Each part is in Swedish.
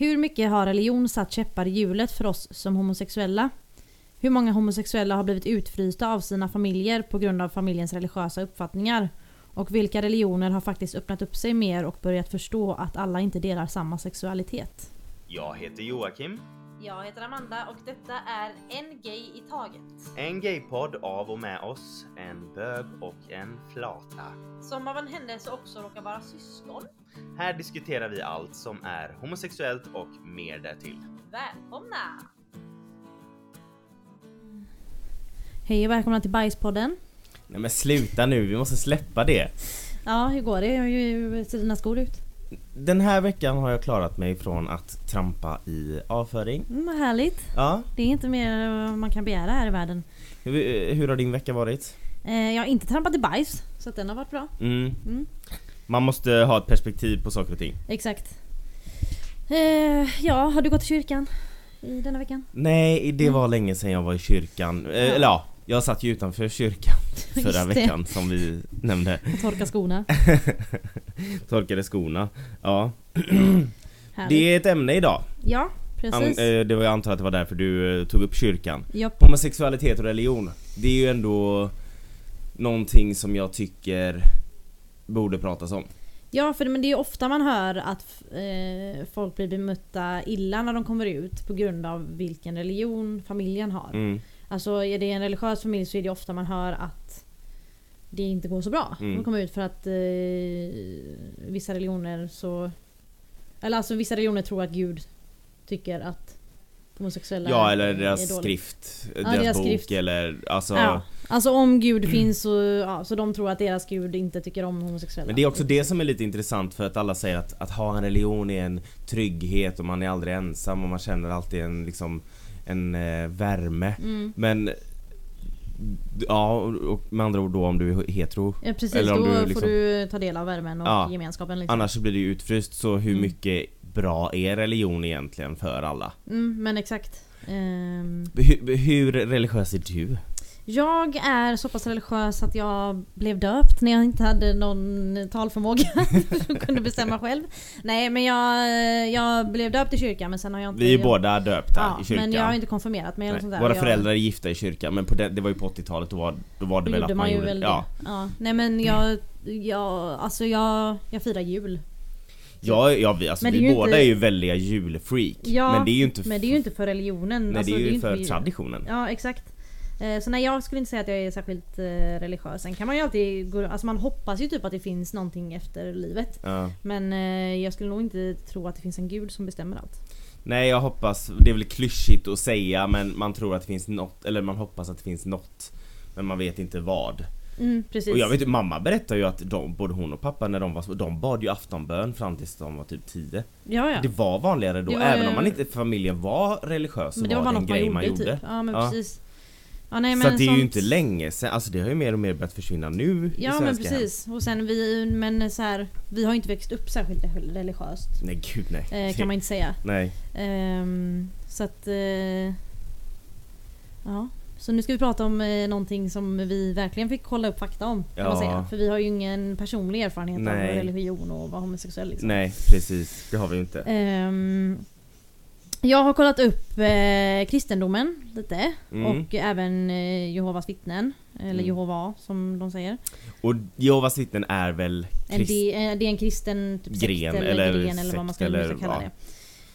Hur mycket har religion satt käppar i hjulet för oss som homosexuella? Hur många homosexuella har blivit utfrysta av sina familjer på grund av familjens religiösa uppfattningar? Och vilka religioner har faktiskt öppnat upp sig mer och börjat förstå att alla inte delar samma sexualitet? Jag heter Joakim. Jag heter Amanda och detta är En Gay i Taget. En gaypodd av och med oss, en bög och en flata. Som av en händelse också råkar vara syskon. Här diskuterar vi allt som är homosexuellt och mer därtill. Välkomna! Hej och välkomna till Bajspodden. Nej men sluta nu, vi måste släppa det. Ja, hur går det? Hur ser dina skor ut? Den här veckan har jag klarat mig från att trampa i avföring. Mm, vad härligt. Ja, Det är inte mer vad man kan begära här i världen. hur, hur har din vecka varit? Eh, jag har inte trampat i bajs, så att den har varit bra. Mm. Mm. Man måste ha ett perspektiv på saker och ting. Exakt. Eh, ja, har du gått till kyrkan i denna veckan? Nej, det var länge sedan jag var i kyrkan. Eh, Eller ja, jag satt ju utanför kyrkan förra Just det. veckan som vi nämnde. Och torka skorna. Torkade skorna. Ja. Härligt. Det är ett ämne idag. Ja, An, precis. eh, det var jag antar att det var därför du eh, tog upp kyrkan. Japp. Homosexualitet och religion, det är ju ändå någonting som jag tycker borde pratas om. Ja, för men det är ofta man hör att eh, folk blir bemötta illa när de kommer ut på grund av vilken religion familjen har. Mm. Alltså är det en religiös familj så är det ofta man hör att det inte går så bra. Mm. De kommer ut för att eh, vissa religioner så... Eller alltså vissa religioner tror att Gud tycker att homosexuella Ja eller är deras dåligt. skrift, Ja, deras, deras bok skrift. eller alltså Ja, alltså om Gud finns så, ja, så de tror att deras Gud inte tycker om homosexuella. Men det är också det som är lite intressant för att alla säger att, att ha en religion är en trygghet och man är aldrig ensam och man känner alltid en liksom en eh, värme. Mm. Men Ja, och med andra ord då om du är hetero Ja precis, Eller om då du får liksom- du ta del av värmen och Ja. gemenskapen liksom. Annars så blir ju utfryst så hur Mm. mycket bra är religion egentligen för alla? Mm, men exakt. Ehm, Hur, hur religiös är du? Jag är så pass religiös att jag blev döpt när jag inte hade någon talförmåga. och kunde bestämma själv. Nej men jag, jag blev döpt i kyrkan men sen har jag inte... Vi är ju båda döpta ja, i kyrkan. Men jag har inte konfirmerat mig eller sånt där. Våra jag, föräldrar är gifta i kyrkan men på det, det var ju på 80-talet då var, då var det Då väl att man man gjorde väl ja. Ja. Nej men jag, jag, alltså jag, jag firar jul. Ja, ja vi, alltså, det är vi ju båda inte- är ju väldiga julfreak Ja, Men det är ju inte Men det är inte för religionen. Nej alltså, det är ju inte för vi- traditionen Ja exakt. Eh, Så nej jag skulle inte säga att jag är särskilt eh, religiös. Sen kan man ju alltid gå, alltså man hoppas ju typ att det finns någonting efter livet. ja. Men eh, jag skulle nog inte tro att det finns en gud som bestämmer allt. Nej jag hoppas, det är väl klyschigt att säga men man tror att det finns något, eller man hoppas att det finns något Men man vet inte vad Mm, precis. Och jag vet mamma berättar ju att de, både hon och pappa när de var de bad ju aftonbön fram tills de var typ 10 ja, ja. Det var vanligare då, var även om man inte, familjen var religiös så men det var var det en grej man gjorde typ. Ja men Ja. precis. Ja, nej, Så det är sånt- ju inte länge sen, alltså det har ju mer och mer börjat försvinna nu Ja men svenska hem. precis. Och sen vi, men så här, vi har inte växt upp särskilt religiöst. Nej gud nej Eh, kan man inte säga. Nej Ehm, så att... Eh, ja. Så nu ska vi prata om eh, någonting som vi verkligen fick kolla upp fakta om. Kan man Ja. säga. För vi har ju ingen personlig erfarenhet Nej. av religion och vara homosexuell. Liksom. Nej precis, det har vi ju inte Ehm, jag har kollat upp eh, kristendomen lite. Mm. Och även eh, Jehovas vittnen. Eller Mm. Jehova som de säger. Och Jehovas vittnen är väl En, krist... det, eh, det är en kristen typ Gren, sekt eller eller gren eller vad man ska, eller, eller kalla ja. det.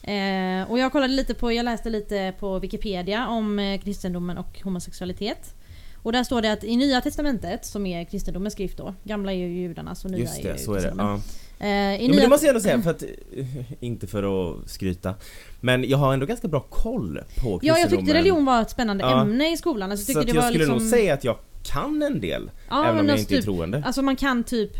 Eh, och jag kollade lite på, jag läste lite på Wikipedia om eh, kristendomen och homosexualitet. Och där står det att i Nya Testamentet, som är kristendomens skrift då, gamla är ju judarnas och nya Just är det, ju så är det. kristendomen. Ja. Eh, Ja, men det måste jag ändå säga för att, eh, inte för att skryta Men jag har ändå ganska bra koll på kristendomen Ja, jag tyckte religion var ett spännande Ja. ämne i skolan. Alltså, jag Så jag var skulle liksom... nog säga att jag kan en del ja, Även om jag alltså inte är typ, troende Alltså man kan typ,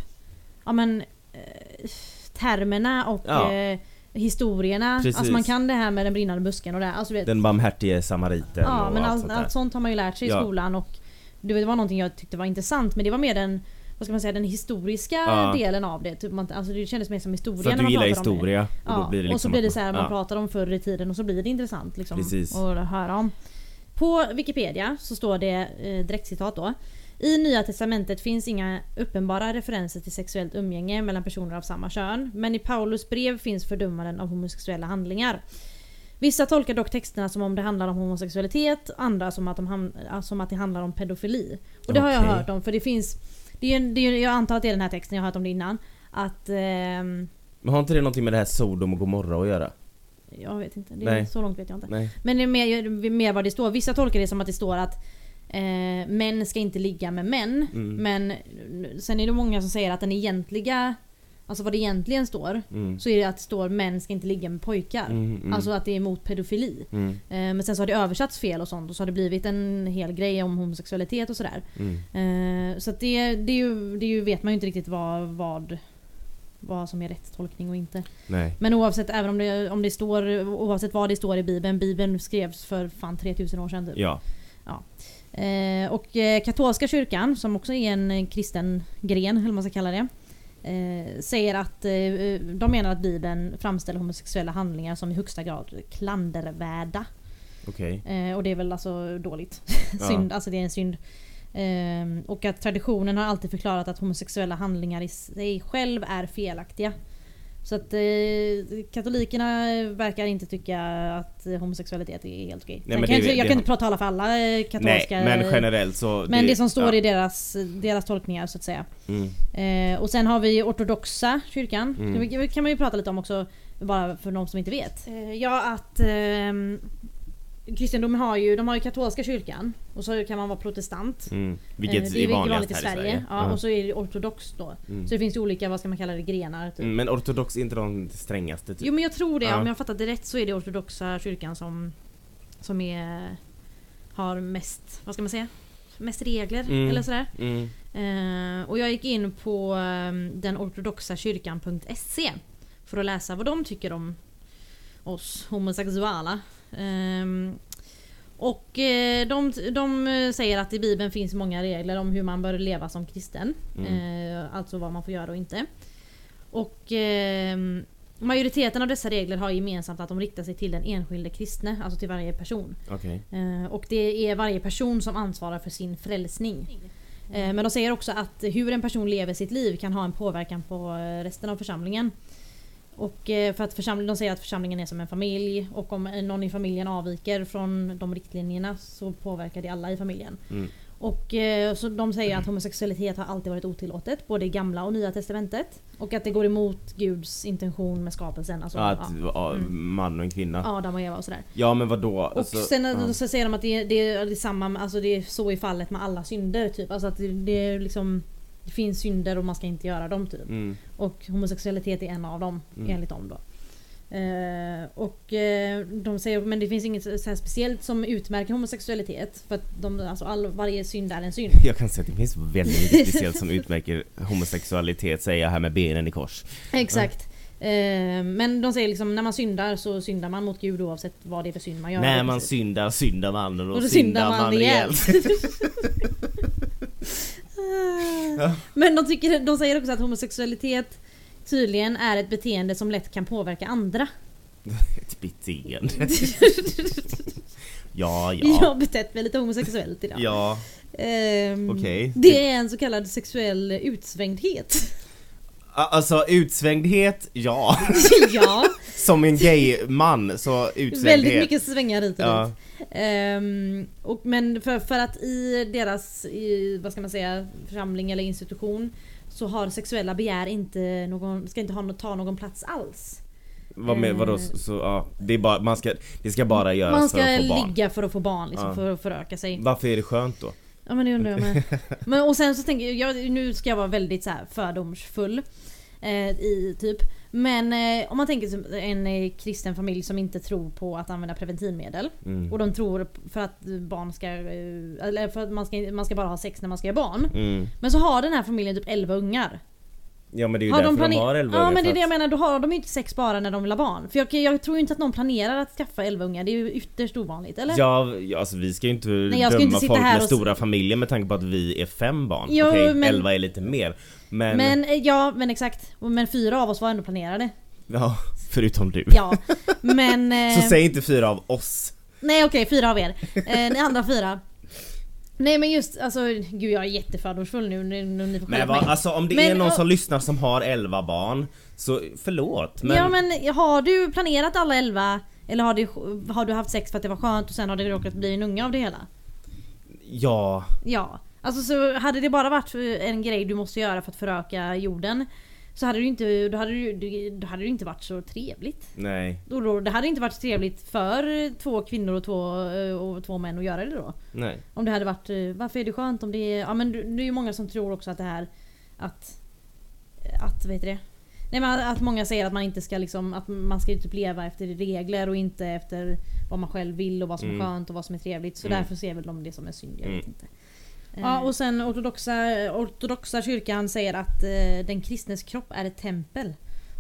ja men, eh, termerna och eh, historierna. Precis. Alltså man kan det här med den brinnande busken och det. här. Alltså, vet, Den barmhärtige samariten Ja och men allt allt, sånt allt sånt har man ju lärt sig i Ja. skolan och det var någonting jag tyckte var intressant men det var mer den vad ska man säga, den historiska Ja. delen av det. Typ man, alltså det kändes mer som historia För att du gillar historia och Ja, blir liksom och så blir det så här, man ja. pratar om förr i tiden och så blir det intressant liksom Precis. att höra om. På på Wikipedia så står det eh, direktcitat då. I Nya Testamentet finns inga uppenbara referenser till sexuellt umgänge mellan personer av samma kön. Men i Paulus brev finns fördömanden av homosexuella handlingar. Vissa tolkar dock texterna som om det handlar om homosexualitet, andra som att, de som att det handlar om pedofili. Och det har jag hört om för det finns... Det är, det är, jag antar att det är den här texten, jag har hört om det innan. Att... ehm, Men har inte det någonting med det här Sodom och Gomorra att göra? jag vet inte, det är, så långt vet jag inte. Nej. Men det är mer, mer vad det står. Vissa tolkar det som att det står att eh, män ska inte ligga med män. Mm. Men sen är det många som säger att den egentliga, alltså vad det egentligen står, Mm. så är det att det står män ska inte ligga med pojkar. Mm, mm. Alltså att det är emot pedofili. Mm, Eh, men sen så har det översatts fel och sånt och så har det blivit en hel grej om homosexualitet och sådär. mm. Eh, så att det, det, är ju, det är ju, vet man ju inte riktigt vad, vad, vad som är rätt tolkning och inte. Nej. Men oavsett, även om det, om det står, oavsett vad det står i bibeln, bibeln skrevs för fan 3000 år sedan typ. Ja. Eh, och eh, katolska kyrkan, som också är en eh, kristen gren, eller vad man ska kalla det. Eh, säger att eh, de menar att bibeln framställer homosexuella handlingar som i högsta grad klandervärda. Eh, och det är väl alltså dåligt. Ja. synd, alltså det är en synd. Eh, och att traditionen har alltid förklarat att homosexuella handlingar i sig själv är felaktiga. Så att eh, katolikerna verkar inte tycka att homosexualitet är helt okej. Nej, men kan jag, det- inte- jag det kan inte prata alla för alla eh, Nej, katolska... men generellt så... men det som står ja. i deras, deras tolkningar så att säga. Mm. Eh, och sen har vi ortodoxa kyrkan. Mm. Det kan man ju prata lite om också, bara för de som inte vet. Eh, ja, att ehm, kristendomen har ju, de har ju katolska kyrkan och så kan man vara protestant. Mm. Vilket Eh, det är vanligast vanligt i Sverige. i Sverige. Ja, Och så är det ortodox då. Mm. Så det finns ju olika, vad ska man kalla det, grenar. Typ. Mm, Men ortodox är inte de strängaste typ? Jo men jag tror det, Ja. om jag fattat det rätt så är det ortodoxa kyrkan som, som är, har mest, vad ska man säga? Mest regler Mm. eller sådär. Mm. Eh, och jag gick in på um, den ortodoxa kyrkan.se för att läsa vad de tycker om oss homosexuella. Ehm, och eh, de, de säger att i bibeln finns många regler om hur man bör leva som kristen. Eh, alltså vad man får göra och inte. Och ehm, majoriteten av dessa regler har gemensamt att de riktar sig till den enskilde kristne, alltså till varje person. Okej. Eh, Och det är varje person som ansvarar för sin frälsning. Eh, Men de säger också att hur en person lever sitt liv kan ha en påverkan på resten av församlingen. Och eh, för att församling, de säger att församlingen är som en familj och om någon i familjen avviker från de riktlinjerna så påverkar det alla i familjen. Mm. Och eh, så de säger att homosexualitet har alltid varit otillåtet, både i gamla och nya testamentet. Och att det går emot Guds intention med skapelsen. Alltså, att ja, Mm. man och en kvinna. Adam och Eva och sådär. Ja men vadå? Och Alltså, sen ja. så säger de att det är, det, är, det, är samma, alltså det är så i fallet med alla synder typ. Alltså att det, det är liksom Det finns synder och man ska inte göra dem typ. Mm. Och homosexualitet är en av dem Mm. enligt dem då. Eh, och eh, de säger men det finns inget så speciellt som utmärker homosexualitet. För att de, alltså all, varje synd är en synd. Jag kan säga att det finns väldigt mycket speciellt som utmärker homosexualitet säger jag här med benen i kors. Exakt. Eh, men de säger liksom när man syndar så syndar man mot Gud oavsett vad det är för synd man gör. När man syndar syndar man och Och då syndar man rejält. Men de, tycker, de säger också att homosexualitet tydligen är ett beteende som lätt kan påverka andra. Ett beteende. ja, Jag ja. har betett mig lite homosexuellt idag. Ja, Ehm, Okej. Det är en så kallad sexuell utsvängdhet. Alltså utsvängdhet, ja. ja, Som en gay man så väldigt utsvängdhet. mycket svängar hit och Ja. Ehm, och men för, för att i deras, i, vad ska man säga, församling eller institution så har sexuella begär inte någon, ska inte ha, ta någon plats alls. Vad med, vadå, så, så, ja, det är bara, man ska, det ska bara göras Man för ska att få barn. ligga för att få barn, liksom, Ja. för att föröka sig. Varför är det skönt då? Ja men det undrar jag med. Men, och sen så tänker jag, jag, nu ska jag vara väldigt så här fördomsfull. Eh, i typ. Men eh, om man tänker som en eh, kristen familj som inte tror på att använda preventivmedel. Mm. Och de tror för att barn ska, eh, eller för att man ska, man ska bara ha sex när man ska göra barn. Mm. Men så har den här familjen typ 11 ungar. Ja men det är ju Har därför de, plane- har 11 Ja men det är det jag menar, då har de ju inte sex bara när de vill ha barn. För jag, jag tror ju inte att någon planerar att skaffa 11 ungar, det är ju ytterst ovanligt eller? Ja, ja, alltså vi ska ju inte jag ska döma inte sitta folk här med och- stora familjer med tanke på att vi är fem barn. Jo, Okej, men- 11 är lite mer. Men, Men eh, ja, men exakt. Men fyra av oss var ändå planerade. ja, förutom du. Ja, men... eh, Så säg inte fyra av oss. Nej okej, fyra av er. Eh, ni andra fyra. Nej men just alltså, gud jag är jättefördomsfull nu, nu ni får Men vad, mig. alltså om det Men, är någon och- som lyssnar som har 11 barn Så förlåt men, Ja men har du planerat alla elva? Eller har du, har du haft sex för att det var skönt och sen har det råkat bli en unge av det hela? ja Ja. Alltså så hade det bara varit en grej du måste göra för att föröka jorden så hade det inte, då hade det, då hade det inte varit så trevligt. Nej, Då, då, det hade inte varit trevligt för två kvinnor och två, och två män att göra det då. nej Om det hade varit, eh, varför är det skönt om det är, ja men det är ju många som tror också att det här att, att vet det? Nej men att många säger att man inte ska liksom, att man ska typ leva efter regler och inte efter vad man själv vill och vad som är Mm. skönt och vad som är trevligt. Så Mm. därför ser väl de det som en synd, jag Mm. vet inte. Ja och sen ortodoxa, ortodoxa kyrkan säger att eh, den kristnes kropp är ett tempel.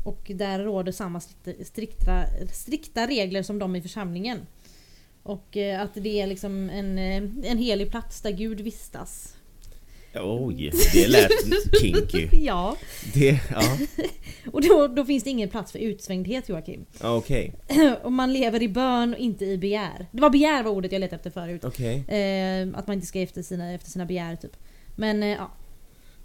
Och där råder samma strikta, strikta, strikta regler som de i församlingen. Och eh, att det är liksom en, eh, en helig plats där Gud vistas. Oj, det lät kinky Ja, Det, ja, och då, då finns det ingen plats för utsvängdhet Joakim. okej, och man lever i bön och inte i begär. Det var begär var ordet jag letade efter förut. okej Eh, att man inte ska efter sina, efter sina begär typ. Men eh, ja.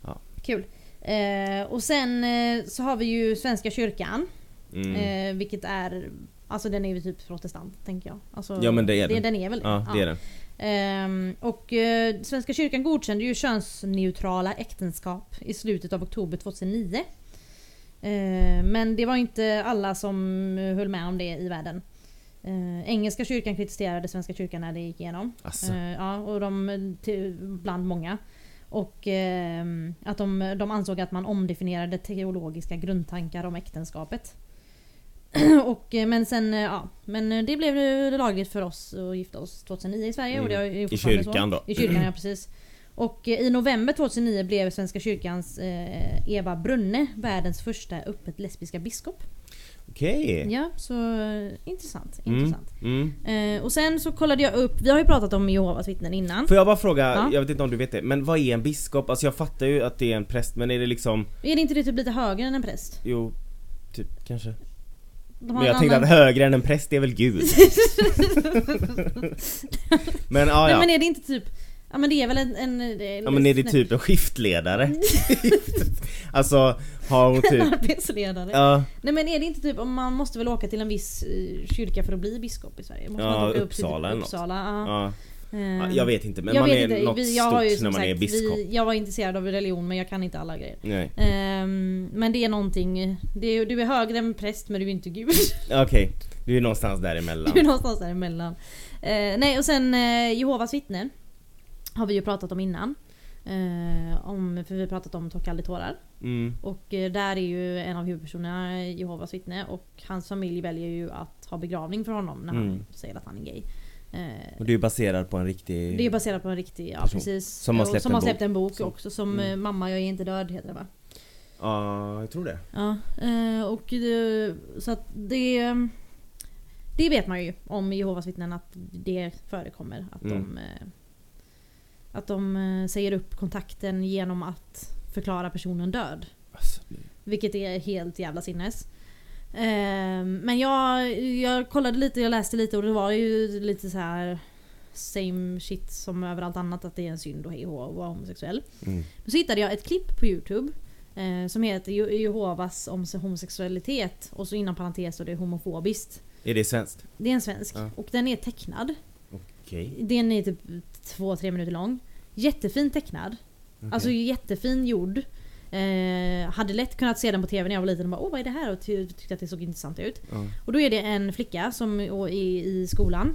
Ja. Kul. Eh, och sen eh, så har vi ju Svenska kyrkan. mm. Eh, vilket är Alltså den är ju typ protestant tänker jag. Alltså, Ja, men det är den. den är väl Ja, det är den Ehm, och eh, Svenska kyrkan godkände ju könsneutrala äktenskap i slutet av oktober 2009. Ehm, men det var inte alla som höll med om det i världen. Ehm, engelska kyrkan kritiserade Svenska kyrkan när det gick igenom. Alltså, ja, och de, till, bland många. Och ehm, att de, de ansåg att man omdefinierade teologiska grundtankar om äktenskapet. och, eh, men sen, eh, ja, men eh, det blev lagligt för oss att gifta oss 2009 i Sverige. Och det är Mm. I kyrkan så. då. I kyrkan, ja precis. Och i november 2009 blev Svenska kyrkans eh, Eva Brunne världens första öppet lesbiska biskop. okej Ja, så intressant. Mm, intressant. mm. Eh, och sen så kollade jag upp, vi har ju pratat om Jehovas vittnen innan. Får jag bara fråga, Ja. jag vet inte om du vet det, men vad är en biskop? Alltså jag fattar ju att det är en präst, men är det liksom, Är det inte det typ lite högre än en präst? jo, typ kanske Men jag en tänkte annan- att högre än en präst är väl gud? men ja, Nej ja. men är det inte typ Ja men det är väl en... en, en Ja men är det typ en skiftledare? alltså, har hon typ... Arbetsledare. Ja, Nej men är det inte typ man måste väl åka till en viss eh, kyrka för att bli biskop i Sverige? Måste Ja, man åka Uppsala upp eller till något. Uppsala? Ja. Ja, jag vet inte men man är inte. något Vi- jag ju stort som när man är sagt, biskop. Vi, jag var intresserad av religion men jag kan inte alla grejer. Nej, Ehm, men det är någonting, det är, du är högre än präst men du är inte gud. okej. Du är någonstans däremellan. Du är någonstans däremellan. Uh, nej och sen eh, Jehovas vittnen. Har vi ju pratat om innan. Eh, om, för vi har pratat om Torka aldrig tårar. Mm. Och eh, där är ju en av huvudpersonerna Jehovas vittne och hans familj väljer ju att ha begravning för honom när han Mm. säger att han är gay. Eh, Och du är baserad på en riktig... det är baserat på en riktig, ja Person. precis. Som har släppt som en har bok. släppt en bok Som- också som Mm. eh, Mamma jag är inte död heter det va? Ja, jag tror det. Ja, eh, och eh, så att det... Det vet man ju om Jehovas vittnen att det förekommer. Att Mm. de... Att de säger upp kontakten genom att förklara personen död. Alltså, Vilket är helt jävla sinnes. Eh, Men jag, jag kollade lite, jag läste lite och det var ju lite så här Same shit som överallt annat att det är en synd och hej och vara homosexuell. mm. Så hittade jag ett klipp på Youtube eh, Som heter Je- Jehovas om homosexualitet och så inom parentes så det är homofobiskt. Är det svenskt? Det är en svensk Ja. och den är tecknad. Okej. Den är typ 2-3 minuter lång. Jättefin tecknad. Okej. Alltså jättefin gjord. Eh, hade lätt kunnat se den på TV när jag var liten och bara åh vad är det här? Och ty- tyckte att det såg intressant ut. Ja. Och då är det en flicka som är i skolan.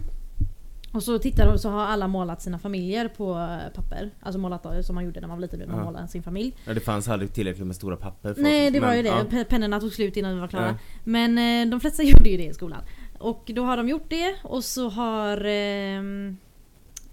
Och så tittar de så har alla målat sina familjer på eh, papper. Alltså målat eh, som man gjorde när man var liten. Man Ja. målade sin familj. ja, det fanns aldrig tillräckligt med stora papper Nej det var men- ju det. Ja. Pe- Pennorna tog slut innan vi var klara. Ja. Men eh, de flesta gjorde ju det i skolan. Och då har de gjort det och så har ehm,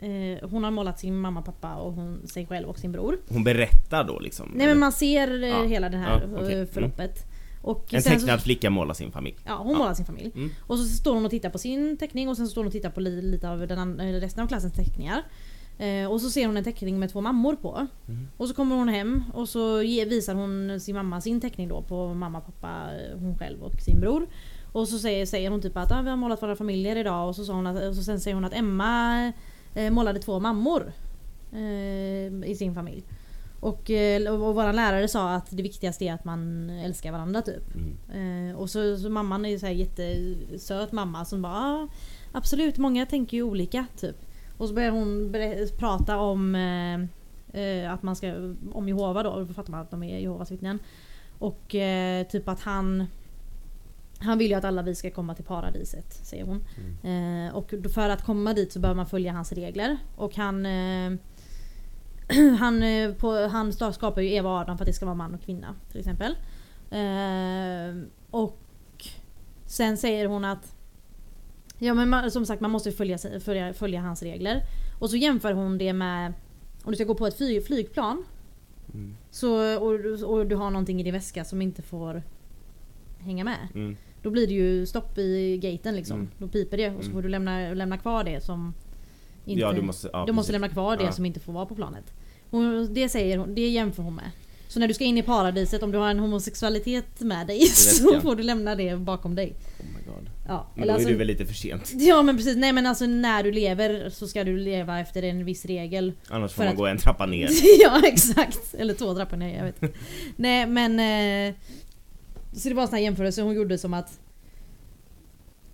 eh, hon har målat sin mamma, pappa och hon, sig själv och sin bror. Hon berättar då liksom? Nej eller? men man ser eh, Ja. hela det här Ja, eh, förloppet. Och En sen tecknad så, flicka målar sin familj? Ja, hon Ja. målar sin familj. Mm. Och så står hon och tittar på sin teckning och sen står hon och tittar på li, lite av den, eller resten av klassens teckningar. Eh, och så ser hon en teckning med två mammor på. Mm. Och så kommer hon hem och så ge, visar hon sin mamma sin teckning då på mamma, pappa, hon själv och sin bror. Och så säger, säger hon typ att ah, vi har målat våra familjer idag och så, sa hon att, och så sen säger hon att Emma eh, målade två mammor eh, i sin familj. Och, eh, och våran lärare sa att det viktigaste är att man älskar varandra typ. Mm. Eh, och så, så mamman är ju så här jättesöt mamma som bara ah, Absolut, många tänker ju olika typ. Och så börjar hon prata om eh, att man ska, om Jehova då, då fattar man att de är Jehovas vittnen. Och eh, typ att han han vill ju att alla vi ska komma till paradiset, säger hon. Eh, och för att komma dit så behöver man följa hans regler. Och han eh, han, eh, på, han skapar ju Eva och Adam för att det ska vara man och kvinna till exempel. Eh, och sen säger hon att Ja men man, som sagt man måste följa, följa, följa hans regler. Och så jämför hon det med om du ska gå på ett flyg, flygplan. Mm. Så, och, och du har någonting i din väska som inte får hänga med. Mm. Då blir det ju stopp i gaten liksom. Mm. Då piper det och så Mm. får du lämna, lämna kvar det som inte, Ja du måste, ja, du måste lämna kvar det Ja. som inte får vara på planet. Och det säger hon, det jämför hon med. Så när du ska in i paradiset, om du har en homosexualitet med dig så får du lämna det bakom dig. Oh my god. Ja, Men då är alltså, du väl lite för sent. ja men precis, nej men alltså när du lever så ska du leva efter en viss regel. Annars får man att- gå en trappa ner. ja exakt, eller två trappor ner, jag vet. Nej men... Eh, så det var en sån här jämförelse hon gjorde som att...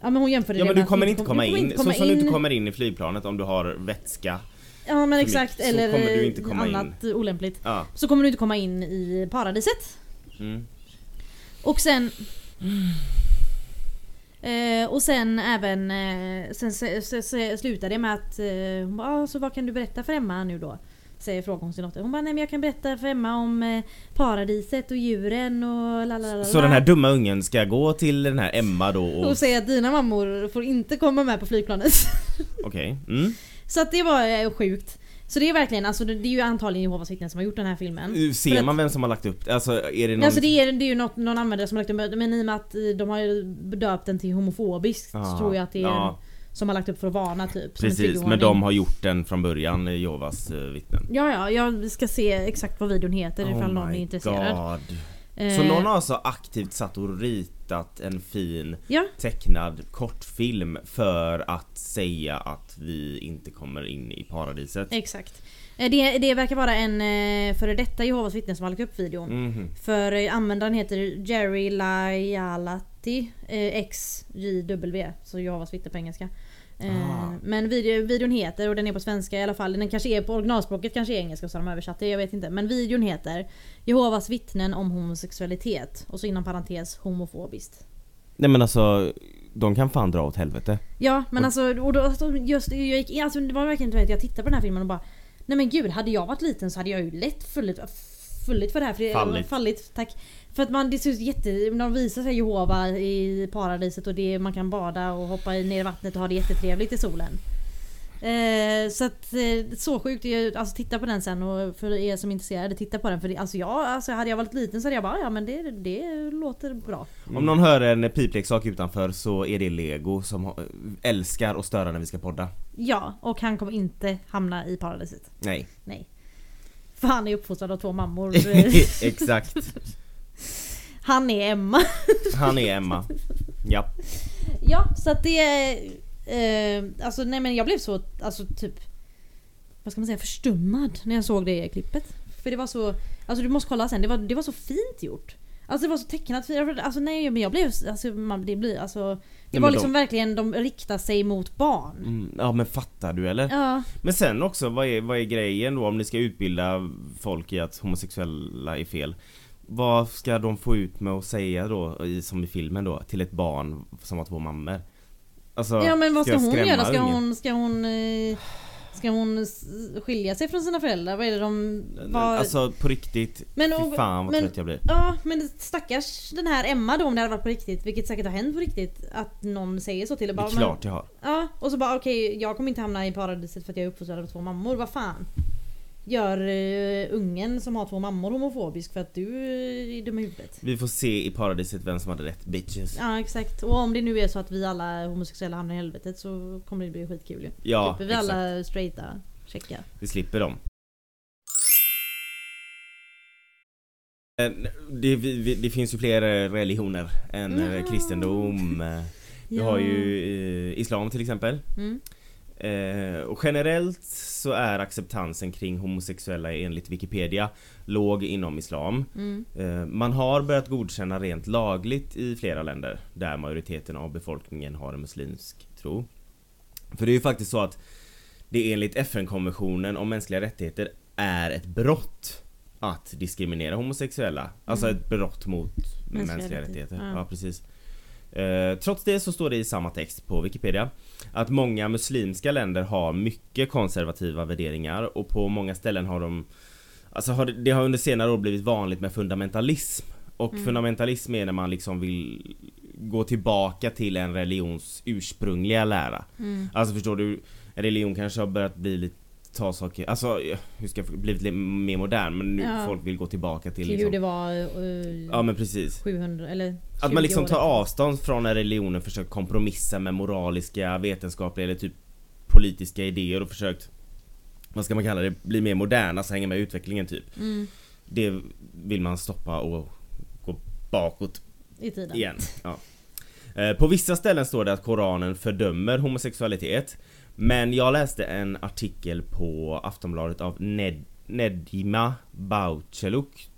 Ja men hon jämförde Ja men du kommer inte kom- komma in, så som du inte in- kommer in i flygplanet om du har vätska. Ja men exakt, mycket, eller kommer du inte komma in. annat olämpligt. Ja. Så kommer du inte komma in i paradiset. Mm. Och sen... Eh, och sen även... Eh, sen se, se, se, slutar det med att... Eh, hon bara, ah, så vad kan du berätta för Emma nu då? Säger frågar hon sin dotter. Hon bara, nej men jag kan berätta för Emma om eh, paradiset och djuren och la la la la. Så den här dumma ungen ska gå till den här Emma då och... Och säga att dina mammor får inte komma med på flygplanet. Okej. Mm. så att det var eh, sjukt. Så det är verkligen, alltså det är ju antagligen Jehovas vittnen som har gjort den här filmen. För Ser man vem som har lagt upp det? Alltså är det någon... Alltså det är, det är ju något, någon användare som har lagt upp men i och med att eh, de har döpt den till homofobiskt så Ah, tror jag att det är ja. Som har lagt upp för att varna typ. Precis, men de har gjort den från början, eh, Jehovas eh, vittnen. Ja ja, jag ska se exakt vad videon heter ifall någon är intresserad. God. Eh, Så någon har alltså aktivt satt och ritat en fin Ja, tecknad kortfilm för att säga att vi inte kommer in i paradiset. exakt. Eh, Det, det verkar vara en eh, före detta Jehovas vittnen som har lagt upp videon. Mhm. För eh, användaren heter Jerry Laialati eh, XJW, så Jehovas vittne på engelska. Eh, Ah. Men video, videon heter, och den är på svenska i alla fall, den kanske är på originalspråket kanske är engelska så har de översatt det, jag vet inte. Men videon heter Jehovas vittnen om homosexualitet och så inom parentes homofobiskt. Nej men alltså, de kan fan dra åt helvete. Ja men Och- alltså, och då, alltså, just, jag gick in, alltså det var verkligen vet, jag tittade på den här filmen och bara Nej men gud, hade jag varit liten så hade jag ju lätt fullit, fullit för det här. För det, Fallit. fallit. Tack. För att man, det ser ut jätte, de visar sig Jehova i paradiset och det, man kan bada och hoppa ner i vattnet och ha det jättetrevligt i solen. Eh, så att eh, så sjukt, alltså titta på den sen och för er som är intresserade, titta på den. För det, alltså jag, alltså hade jag varit liten så hade jag bara ja men det, det låter bra. Om någon hör en pipleksak utanför så är det Lego som älskar att störa när vi ska podda. Ja, och han kommer inte hamna i paradiset. Nej. Nej. För han är uppfostrad av två mammor. Exakt. Han är Emma. Han är Emma. Ja. Ja, så att det är... Eh, alltså nej men jag blev så, alltså typ... Vad ska man säga? Förstummad när jag såg det klippet. För det var så... Alltså du måste kolla sen, det var, det var så fint gjort. Alltså det var så tecknat. Alltså nej men jag blev... Alltså man, det blir alltså... Det var de- liksom verkligen, de riktar sig mot barn. Mm, ja men fattar du eller? Ja. Men sen också, vad är, vad är grejen då om ni ska utbilda folk i att homosexuella är fel? Vad ska de få ut med att säga då, i, som i filmen då, till ett barn som har två mammor? Alltså, Ja men vad ska jag hon göra? Ska ungen? hon, ska hon... eh, Ska hon skilja sig från sina föräldrar? Vad är det de... Vad... Alltså på riktigt, Men fy och- fan vad men- trött jag blir. Ja men stackars den här Emma då om det hade varit på riktigt, vilket säkert har hänt på riktigt, att någon säger så till Det henne. är bara, klart jag har. Ja, och så bara okej, jag kommer inte hamna i paradiset för att jag är uppfostrad av två mammor, vad fan? Gör uh, ungen som har två mammor homofobisk för att du eh, är dum i huvudet? Vi får se i paradiset vem som hade rätt bitches. Ja exakt, och om det nu är så att vi alla homosexuella hamnar i helvetet så kommer det bli skitkul ju. Ja, Slipper vi exakt. alla straighta checka. Vi slipper dem. Eh, Det, det finns ju fler eh, religioner än eh, Ja. kristendom. eh, Vi har ju eh, islam till exempel. Mm. Eh, och generellt så är acceptansen kring homosexuella enligt Wikipedia låg inom islam. Mm. Eh, man har börjat godkänna rent lagligt i flera länder där majoriteten av befolkningen har en muslimsk tro. För det är ju faktiskt så att det enligt FN-konventionen om mänskliga rättigheter är ett brott att diskriminera homosexuella. Alltså Mm. ett brott mot mänskliga, Mänskliga rättigheter. Ja. ja. precis. Eh, trots det så står det i samma text på Wikipedia att många muslimska länder har mycket konservativa värderingar och på många ställen har de Alltså har det, har under senare år blivit vanligt med fundamentalism och Mm. fundamentalism är när man liksom vill gå tillbaka till en religions ursprungliga lära. Mm. Alltså förstår du, en religion kanske har börjat bli lite ta saker, alltså hur ska jag blivit lite mer modern men nu Ja. folk vill gå tillbaka till Till hur liksom, det var uh, Ja men precis. 700 eller 20 Att man liksom tar avstånd från när religionen försökt kompromissa med moraliska, vetenskapliga eller typ politiska idéer och försökt vad ska man kalla det, bli mer modern, alltså hänga med utvecklingen typ. Mm. Det vill man stoppa och gå bakåt I tiden. igen. Ja. Eh, På vissa ställen står det att Koranen fördömer homosexualitet. Men jag läste en artikel på Aftonbladet av Ned Nedima Bauceluk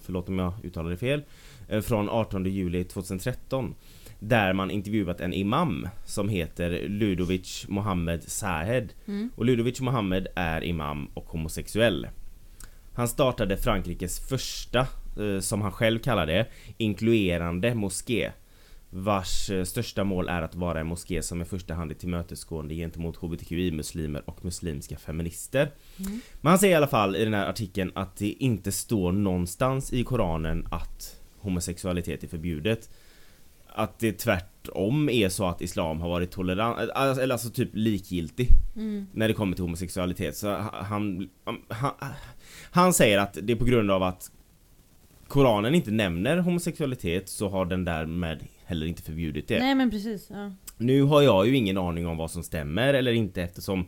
Förlåt om jag uttalar det fel. eh, Från 18 juli 2013. Där man intervjuat en imam som heter Ludovic Mohammed Sahed. Mm. Och Ludovic Mohammed är imam och homosexuell. Han startade Frankrikes första, eh, som han själv kallar det, inkluerande moské. Vars eh, största mål är att vara en moské som i första hand är tillmötesgående gentemot HBTQI-muslimer och muslimska feminister. Mm. Men han säger i alla fall i den här artikeln att det inte står någonstans i Koranen att homosexualitet är förbjudet. Att det tvärtom är så att Islam har varit tolerant, eller alltså typ likgiltig Mm. när det kommer till homosexualitet. Så han, han, han säger att det är på grund av att Koranen inte nämner homosexualitet så har den därmed heller inte förbjudit det. Nej men precis. Ja. Nu har jag ju ingen aning om vad som stämmer eller inte eftersom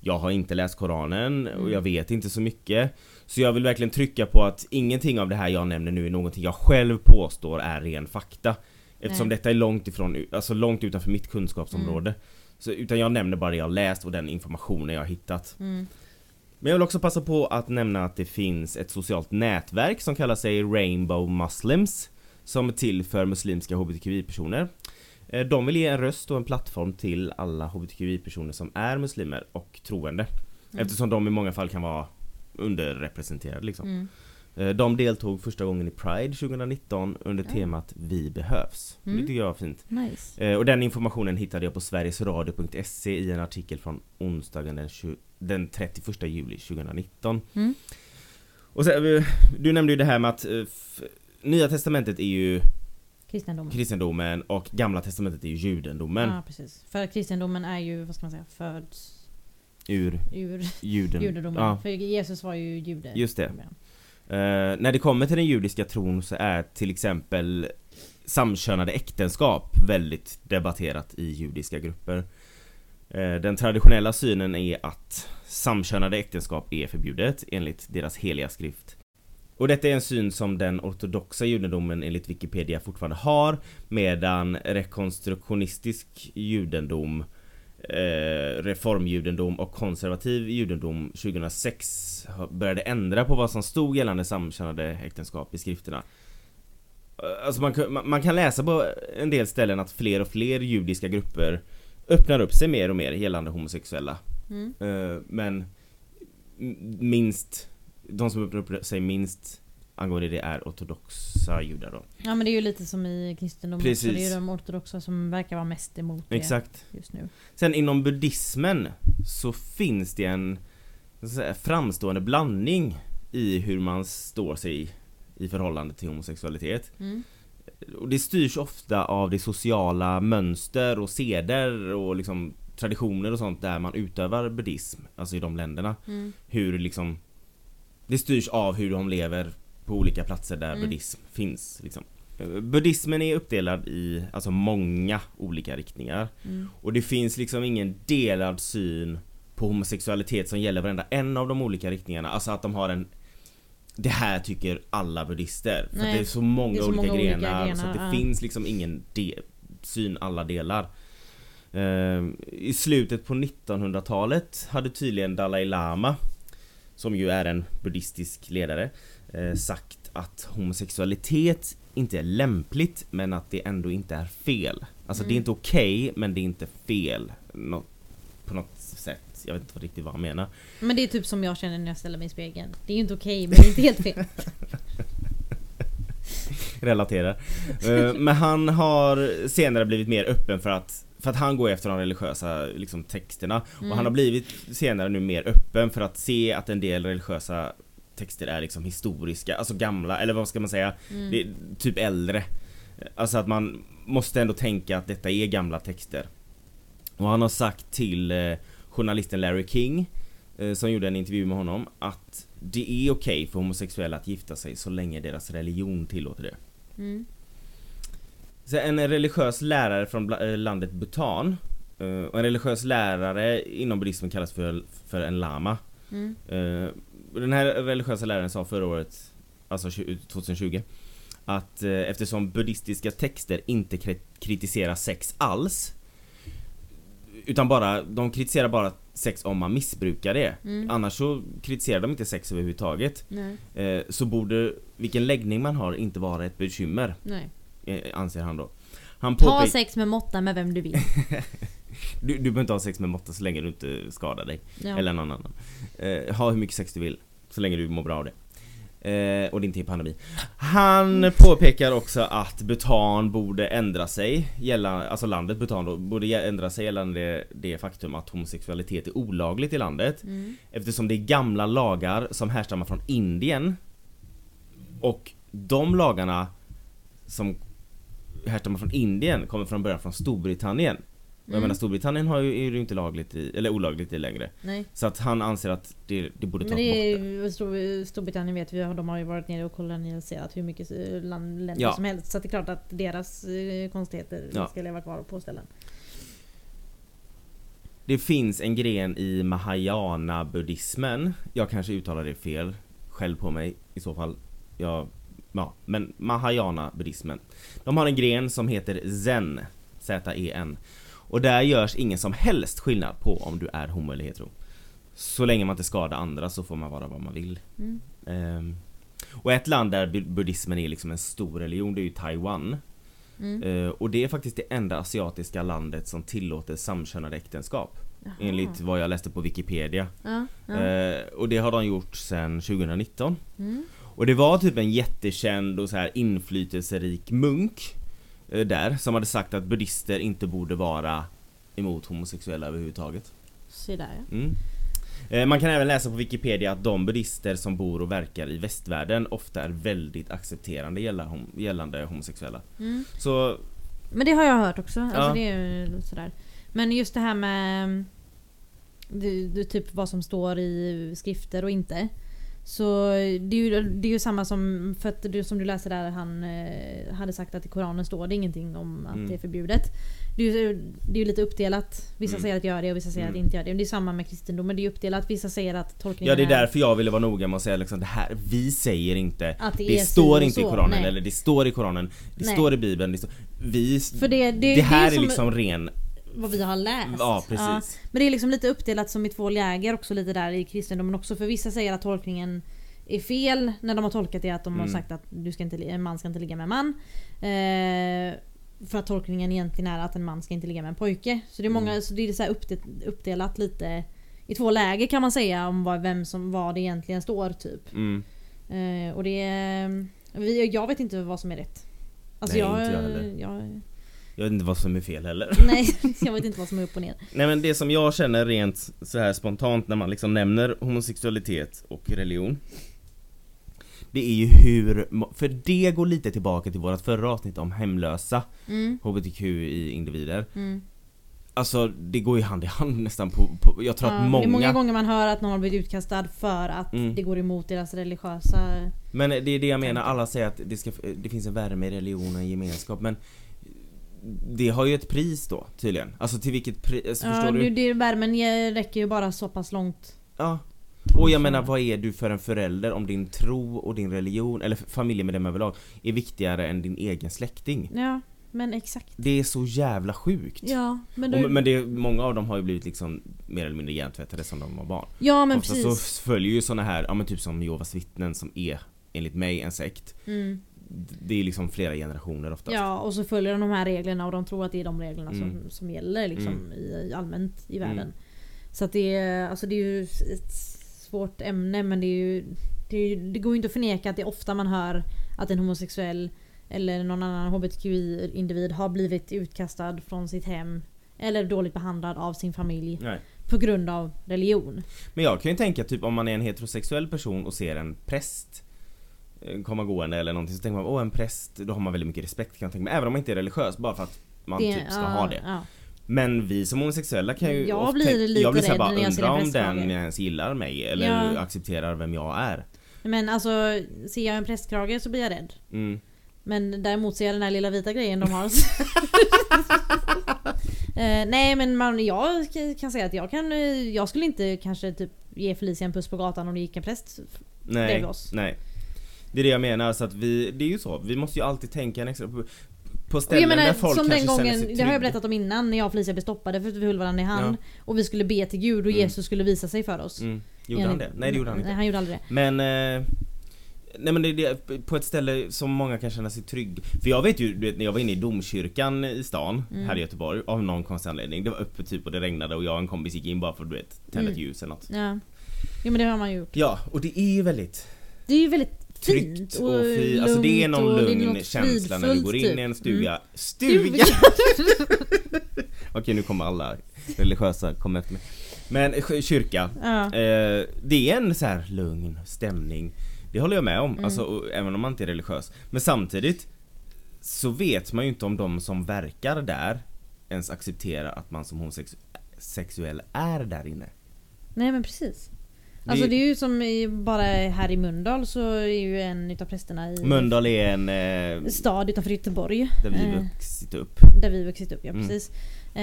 jag har inte läst Koranen och Mm. jag vet inte så mycket. Så jag vill verkligen trycka på att ingenting av det här jag nämner nu är någonting jag själv påstår är ren fakta. Eftersom Nej. detta är långt ifrån, alltså långt utanför mitt kunskapsområde. Mm. Så, utan jag nämner bara det jag läst och den informationen jag har hittat. Mm. Men jag vill också passa på att nämna att det finns ett socialt nätverk som kallar sig Rainbow Muslims Som är till för muslimska HBTQI-personer Eh, De vill ge en röst och en plattform till alla HBTQI-personer som är muslimer och troende Mm. Eftersom de i många fall kan vara underrepresenterade liksom Mm. Eh, De deltog första gången i Pride 2019 under Ja. temat Vi behövs Mm. Det tycker jag var fint Nice. Eh, Och den informationen hittade jag på sverigesradio.se i en artikel från onsdagen den, 20, den 31 juli 2019. Mm. Och sen, du nämnde ju det här med att Nya testamentet är ju Kristendomen. kristendomen och Gamla testamentet är ju judendomen. Ja precis. För kristendomen är ju, vad ska man säga, föds Ur ur juden. judendomen. Ja, För Jesus var ju jude. Just det. Eh, när det kommer till den judiska tron så är till exempel samkönade äktenskap väldigt debatterat i judiska grupper. Eh, den traditionella synen är att samkönade äktenskap är förbjudet enligt deras heliga skrift. Och detta är en syn som den ortodoxa judendomen enligt Wikipedia fortfarande har medan rekonstruktionistisk judendom eh, reformjudendom och konservativ judendom 2006 har- började ändra på vad som stod gällande samkönade äktenskap i skrifterna. Eh, Alltså man, kan- man kan läsa på en del ställen att fler och fler judiska grupper öppnar upp sig mer och mer gällande homosexuella. Mm. Eh, Men minst, de som öppnar upp sig minst angående det är ortodoxa judar då. Ja men det är ju lite som i kristendomen också. Precis. Det är ju de ortodoxa som verkar vara mest emot det Exakt. just nu. Sen inom buddhismen så finns det en säga, framstående blandning i hur man står sig i förhållande till homosexualitet. Mm. Och det styrs ofta av det sociala mönster och seder och liksom traditioner och sånt där man utövar buddhism, alltså i de länderna. Mm. Hur liksom Det styrs av hur de lever på olika platser där Mm. buddhism finns liksom. Buddhismen är uppdelad i alltså många olika riktningar Mm. och det finns liksom ingen delad syn på homosexualitet som gäller varenda en av de olika riktningarna. Alltså att de har en det här tycker alla buddhister. För Nej, att det är så många, är så olika, många olika grenar, så grenar, att det ja. finns liksom ingen de- syn alla delar. Eh, I slutet på 1900-talet hade tydligen Dalai Lama, som ju är en buddhistisk ledare, eh, sagt att homosexualitet inte är lämpligt men att det ändå inte är fel. Alltså det är Mm. inte okej men det är inte fel. Nå- på något sätt. Jag vet inte riktigt vad han menar. Men det är typ som jag känner när jag ställer mig i spegeln. Det är ju inte okej men det är inte helt fel. relaterar. Eh, Men han har senare blivit mer öppen för att för att han går efter de religiösa liksom, texterna och han har blivit senare nu mer öppen för att se att en del religiösa texter är liksom historiska, alltså gamla, eller vad ska man säga? Det är typ äldre. Alltså att man måste ändå tänka att detta är gamla texter. Och han har sagt till eh, journalisten Larry King eh, som gjorde en intervju med honom att det är okej för homosexuella att gifta sig så länge deras religion tillåter det. Mm. En religiös lärare från eh, landet Bhutan eh, och en religiös lärare inom buddhismen kallas för, för en lama. Mm. Eh, Den här religiösa läraren sa förra året, alltså 20 2020 att eftersom buddhistiska texter inte kri- kritiserar sex alls utan bara, de kritiserar bara sex om man missbrukar det. Mm. Annars så kritiserar de inte sex överhuvudtaget. Nej. Så borde vilken läggning man har inte vara ett bekymmer, Nej. Eh, anser han då. Han Ta sex med måtta med vem du vill. du, du behöver inte ha sex med måtta så länge du inte skadar dig. Ja. Eller någon annan. Eh, ha hur mycket sex du vill. Så länge du mår bra av det. Eh, och det inte är pandemi. Han påpekar också att Bhutan borde ändra sig gällande, alltså landet Bhutan då, borde ändra sig gällande det, det faktum att homosexualitet är olagligt i landet. Mm. Eftersom det är gamla lagar som härstammar från Indien. Och de lagarna som härstammar från Indien kommer från början från Storbritannien. Och jag Mm. menar Storbritannien har ju, är ju inte lagligt i, eller olagligt i längre. Nej. Så att han anser att det, det borde tas Men bort. Stor, Storbritannien vet vi, de har ju varit nere och koloniserat hur mycket land, länder Ja. som helst. Så det är klart att deras eh, konstigheter Ja. ska leva kvar på ställen. Det finns en gren i Mahayana buddhismen. Jag kanske uttalar det fel. Själv på mig i så fall. Jag, ja, men Mahayana buddhismen. De har en gren som heter Zen. Z-E-N. Och där görs ingen som helst skillnad på om du är homo eller hetero. Så länge man inte skadar andra så får man vara vad man vill. Mm. Ehm, och ett land där bu- buddhismen är liksom en stor religion, det är ju Taiwan. Mm. Eh, och det är faktiskt det enda asiatiska landet som tillåter samkönade äktenskap. Jaha. Enligt vad jag läste på Wikipedia. Ja, ja. Eh, och det har de gjort sedan 2019. Mm. Och det var typ en jättekänd och så här inflytelserik munk eh, där som hade sagt att buddhister inte borde vara emot homosexuella överhuvudtaget. Se där ja. Mm. Eh, Man kan även läsa på Wikipedia att de buddhister som bor och verkar i västvärlden ofta är väldigt accepterande hom- gällande homosexuella. Mm. Så Men det har jag hört också. Alltså Ja. det är ju sådär. Men just det här med det, det, typ vad som står i skrifter och inte. Så det är ju, det är ju samma som, för att du, som du läser där han eh, hade sagt att i Koranen står det ingenting om att Mm. det är förbjudet. Det är ju det är ju lite uppdelat. Vissa Mm. säger att gör det och vissa säger att Mm. inte gör det. Det är samma med kristendomen, det är uppdelat. Vissa säger att tolkningen Ja det är därför jag ville vara noga med att säga liksom det här, vi säger inte Att det Det står inte i. Koranen Nej. eller det står i Koranen Det Nej. står i Bibeln, det står, vi, För det- det- det här är är, som- liksom ren vad vi har läst. Ja precis Men det är liksom lite uppdelat som i två läger också lite där i kristendomen också. För vissa säger att tolkningen är fel när de har tolkat det att de har Mm. sagt att du ska inte, en man ska inte ligga med en man. Eh, för att tolkningen egentligen är att en man ska inte ligga med en pojke. Så det är många, Mm. så det är så uppdelat, lite i två läger kan man säga om vad, vem som, vad det egentligen står typ. mm. Eh, och det är, vi- jag vet inte vad som är rätt. Alltså Nej, jag, inte jag heller. jag, Jag vet inte vad som är fel heller nej, jag vet inte vad som är upp och ner. Nej men det som jag känner rent så här spontant när man liksom nämner homosexualitet och religion Det är ju hur, för det går lite tillbaka till vårat förra avsnitt om hemlösa Mm, HBTQI-individer mm. Alltså det går ju hand i hand nästan på, på jag tror Ja, att många, Det är många gånger man hör att någon har blivit utkastad för att Mm. det går emot deras religiösa... Men det är det jag menar, alla säger att det, ska, det finns en värme i religion och en gemenskap men Det har ju ett pris då tydligen, alltså till vilket pris, alltså, Ja, förstår du? det, värmen räcker ju bara så pass långt. Ja Och jag menar vad är du för en förälder om din tro och din religion eller familjemedlem överlag är viktigare än din egen släkting? Ja, men exakt. Det är så jävla sjukt. Ja, men, Och, du, men det, många av dem har ju blivit liksom mer eller mindre hjärntvättade som de var barn. ja men Ofta precis. så följer ju såna här, ja men typ som Jehovas vittnen som är enligt mig en sekt. Mm. Det är liksom flera generationer oftast. Ja, och så följer de de här reglerna och de tror att det är de reglerna Mm. som, som gäller liksom Mm. i, allmänt i Mm. världen. Så att det är, alltså det är ju ett svårt ämne men det är ju det, är, det går ju inte att förneka att det är ofta man hör att en homosexuell eller någon annan hbtqi-individ har blivit utkastad från sitt hem eller dåligt behandlad av sin familj Nej. på grund av religion. Men jag kan ju tänka typ om man är en heterosexuell person och ser en präst komma gående eller någonting så tänker man åh en präst, då har man väldigt mycket respekt kan jag tänka mig. Även om man inte är religiös bara för att man Det- typ ska ja, ha det. Ja. Men vi som homosexuella kan ju Jag blir lite jag blir så här rädd bara ser undra om den ens gillar mig eller Ja. accepterar vem jag är. Men alltså, ser jag en prästkrage så blir jag rädd. Mm. Men däremot ser jag den här lilla vita grejen de har. eh, nej men man, jag kan säga att jag kan, eh, jag skulle inte kanske typ ge Felicia en puss på gatan om det gick en präst. Nej, bredvid oss. nej. Det är det jag menar, så att vi, det är ju så, vi måste ju alltid tänka en extra på, ställen jag menar där folk som den gången, det har jag berättat om innan när jag och Felicia blev stoppade för att vi höll varandra i hand. Och vi skulle be till Gud och Mm. Jesus skulle visa sig för oss. Mm. Gjorde han det? Nej det gjorde han Nej inte. han gjorde aldrig det. Men eh, Nej men det det, på ett ställe som många kan känna sig trygg För jag vet ju, du vet, när jag var inne i domkyrkan i stan Mm. här i Göteborg av någon konstig anledning Det var öppet typ och det regnade och jag och en kompis gick in bara för att du vet tända Mm. ett ljus eller något Ja. Jo men det har man ju gjort. Ja, och det är ju väldigt Det är ju väldigt tryggt fint och fi, alltså det är någon och är lugn något känsla när vi går in fridfullt, i en typ. stuga Mm. Stuga! Okej nu kommer alla religiösa komma efter mig Men kyrka Ja. Eh, det är en så här lugn stämning Det håller jag med om, Mm. alltså, och, även om man inte är religiös Men samtidigt Så vet man ju inte om de som verkar där Ens accepterar att man som homosexuell är där inne Nej men precis. Alltså det är ju som i, bara här i Mölndal så är ju en utav prästerna i Mölndal är en eh, stad utanför Göteborg. där vi eh, vuxit upp Där vi vuxit upp, ja Mm. precis. Eh,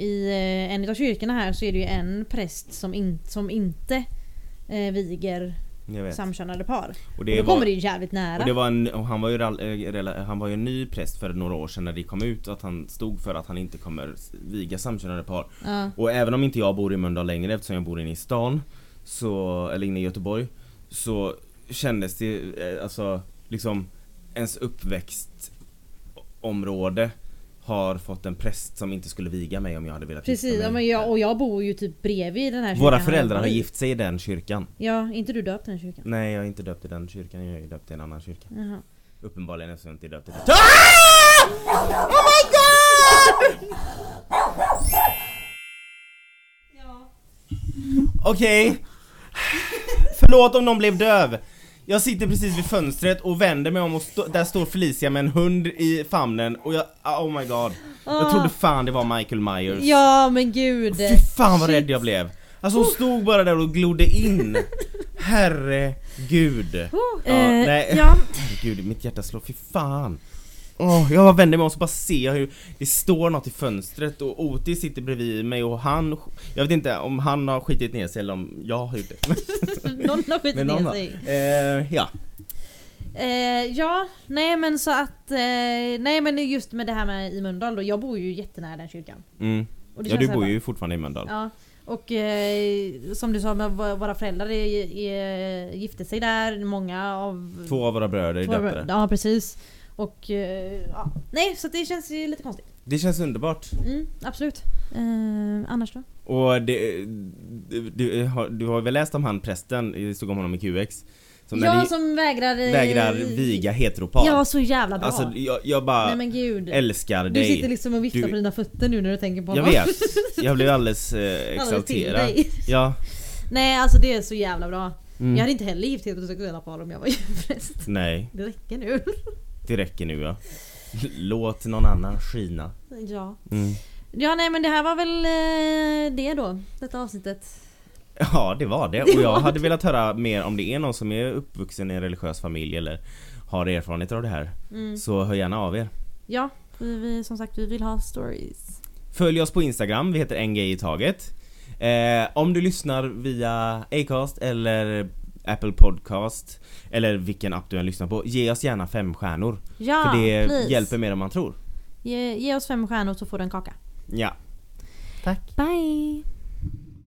I eh, en utav kyrkorna här så är det ju en präst som, in, som inte eh, viger samkönade par. Och Och det då var, kommer det ju jävligt nära. och det var en, och han var ju eh, han var ju en ny präst för några år sedan när det kom ut att han stod för att han inte kommer viga samkönade par ja. Och även om inte jag bor i Mölndal längre eftersom jag bor inne i stan Så, eller inne i Göteborg Så kändes det eh, alltså liksom Ens uppväxtområde Har fått en präst som inte skulle viga mig om jag hade velat Precis, ja, men jag, och jag bor ju typ bredvid den här kyrkan. Våra föräldrar har i. gift sig i den kyrkan Ja, inte du döpt den här kyrkan? Nej jag är inte döpt i den kyrkan, jag är döpt i en annan kyrka Jaha. Uppenbarligen eftersom jag inte är döpt i den Oh my god! Okej Förlåt om någon blev döv. Jag sitter precis vid fönstret och vänder mig om och stå, där står Felicia med en hund i famnen och jag, oh my god. Jag trodde fan det var Michael Myers. Ja men gud. Fy fan vad Shit. rädd jag blev. Alltså hon stod bara där och glodde in. Herregud. Oh, Ja, eh, nej. ja. Herregud, mitt hjärta slår, fy fan Åh, jag vänder mig om så bara ser jag hur det står något i fönstret och Otis sitter bredvid mig och han Jag vet inte om han har skitit ner sig eller om jag har gjort det Någon har skitit någon ner sig. Eh, ja, Eh, ja, nej men så att... Eh, nej men just med det här med i Mölndal då. Jag bor ju jättenära den kyrkan. mm. Ja du bor bara- ju fortfarande i Mölndal Ja. Och eh, som du sa, med vå- våra föräldrar är, är, gifte sig där. Många av... Två av våra bröder är döpta Ja precis. Och eh, ja. Nej så det känns ju lite konstigt. Det känns underbart Mm, absolut. Eh, annars då? Och det, du, du, har, du har väl läst om han prästen, det stod om honom i QX Som ja som vägrar... vägrar viga heteropar Ja så jävla bra. Alltså jag, jag bara nej men gud. älskar Du dig sitter liksom och viftar Du- på dina fötter nu när du tänker på Jag honom. vet, jag blev alldeles eh, Alldeles till exalterad dig. Ja, Nej alltså det är så jävla bra. mm. Jag hade inte heller gift heterosexuella par om jag var präst. nej, Det räcker nu. Det räcker nu ja Låt någon annan skina Ja. mm. Ja nej men det här var väl eh, det då. Detta avsnittet. Ja det var det, och jag hade velat höra mer om det är någon som är uppvuxen i en religiös familj eller har erfarenheter av det här Mm. Så hör gärna av er Ja, vi, vi, som sagt vi vill ha stories. Följ oss på Instagram, vi heter en gay i taget Eh, om du lyssnar via Acast eller Apple Podcast eller vilken app du än lyssnar på, ge oss gärna fem stjärnor. Ja, för det please. hjälper mer än man tror. Ge, ge oss fem stjärnor så får du en kaka. Ja. Tack. Bye!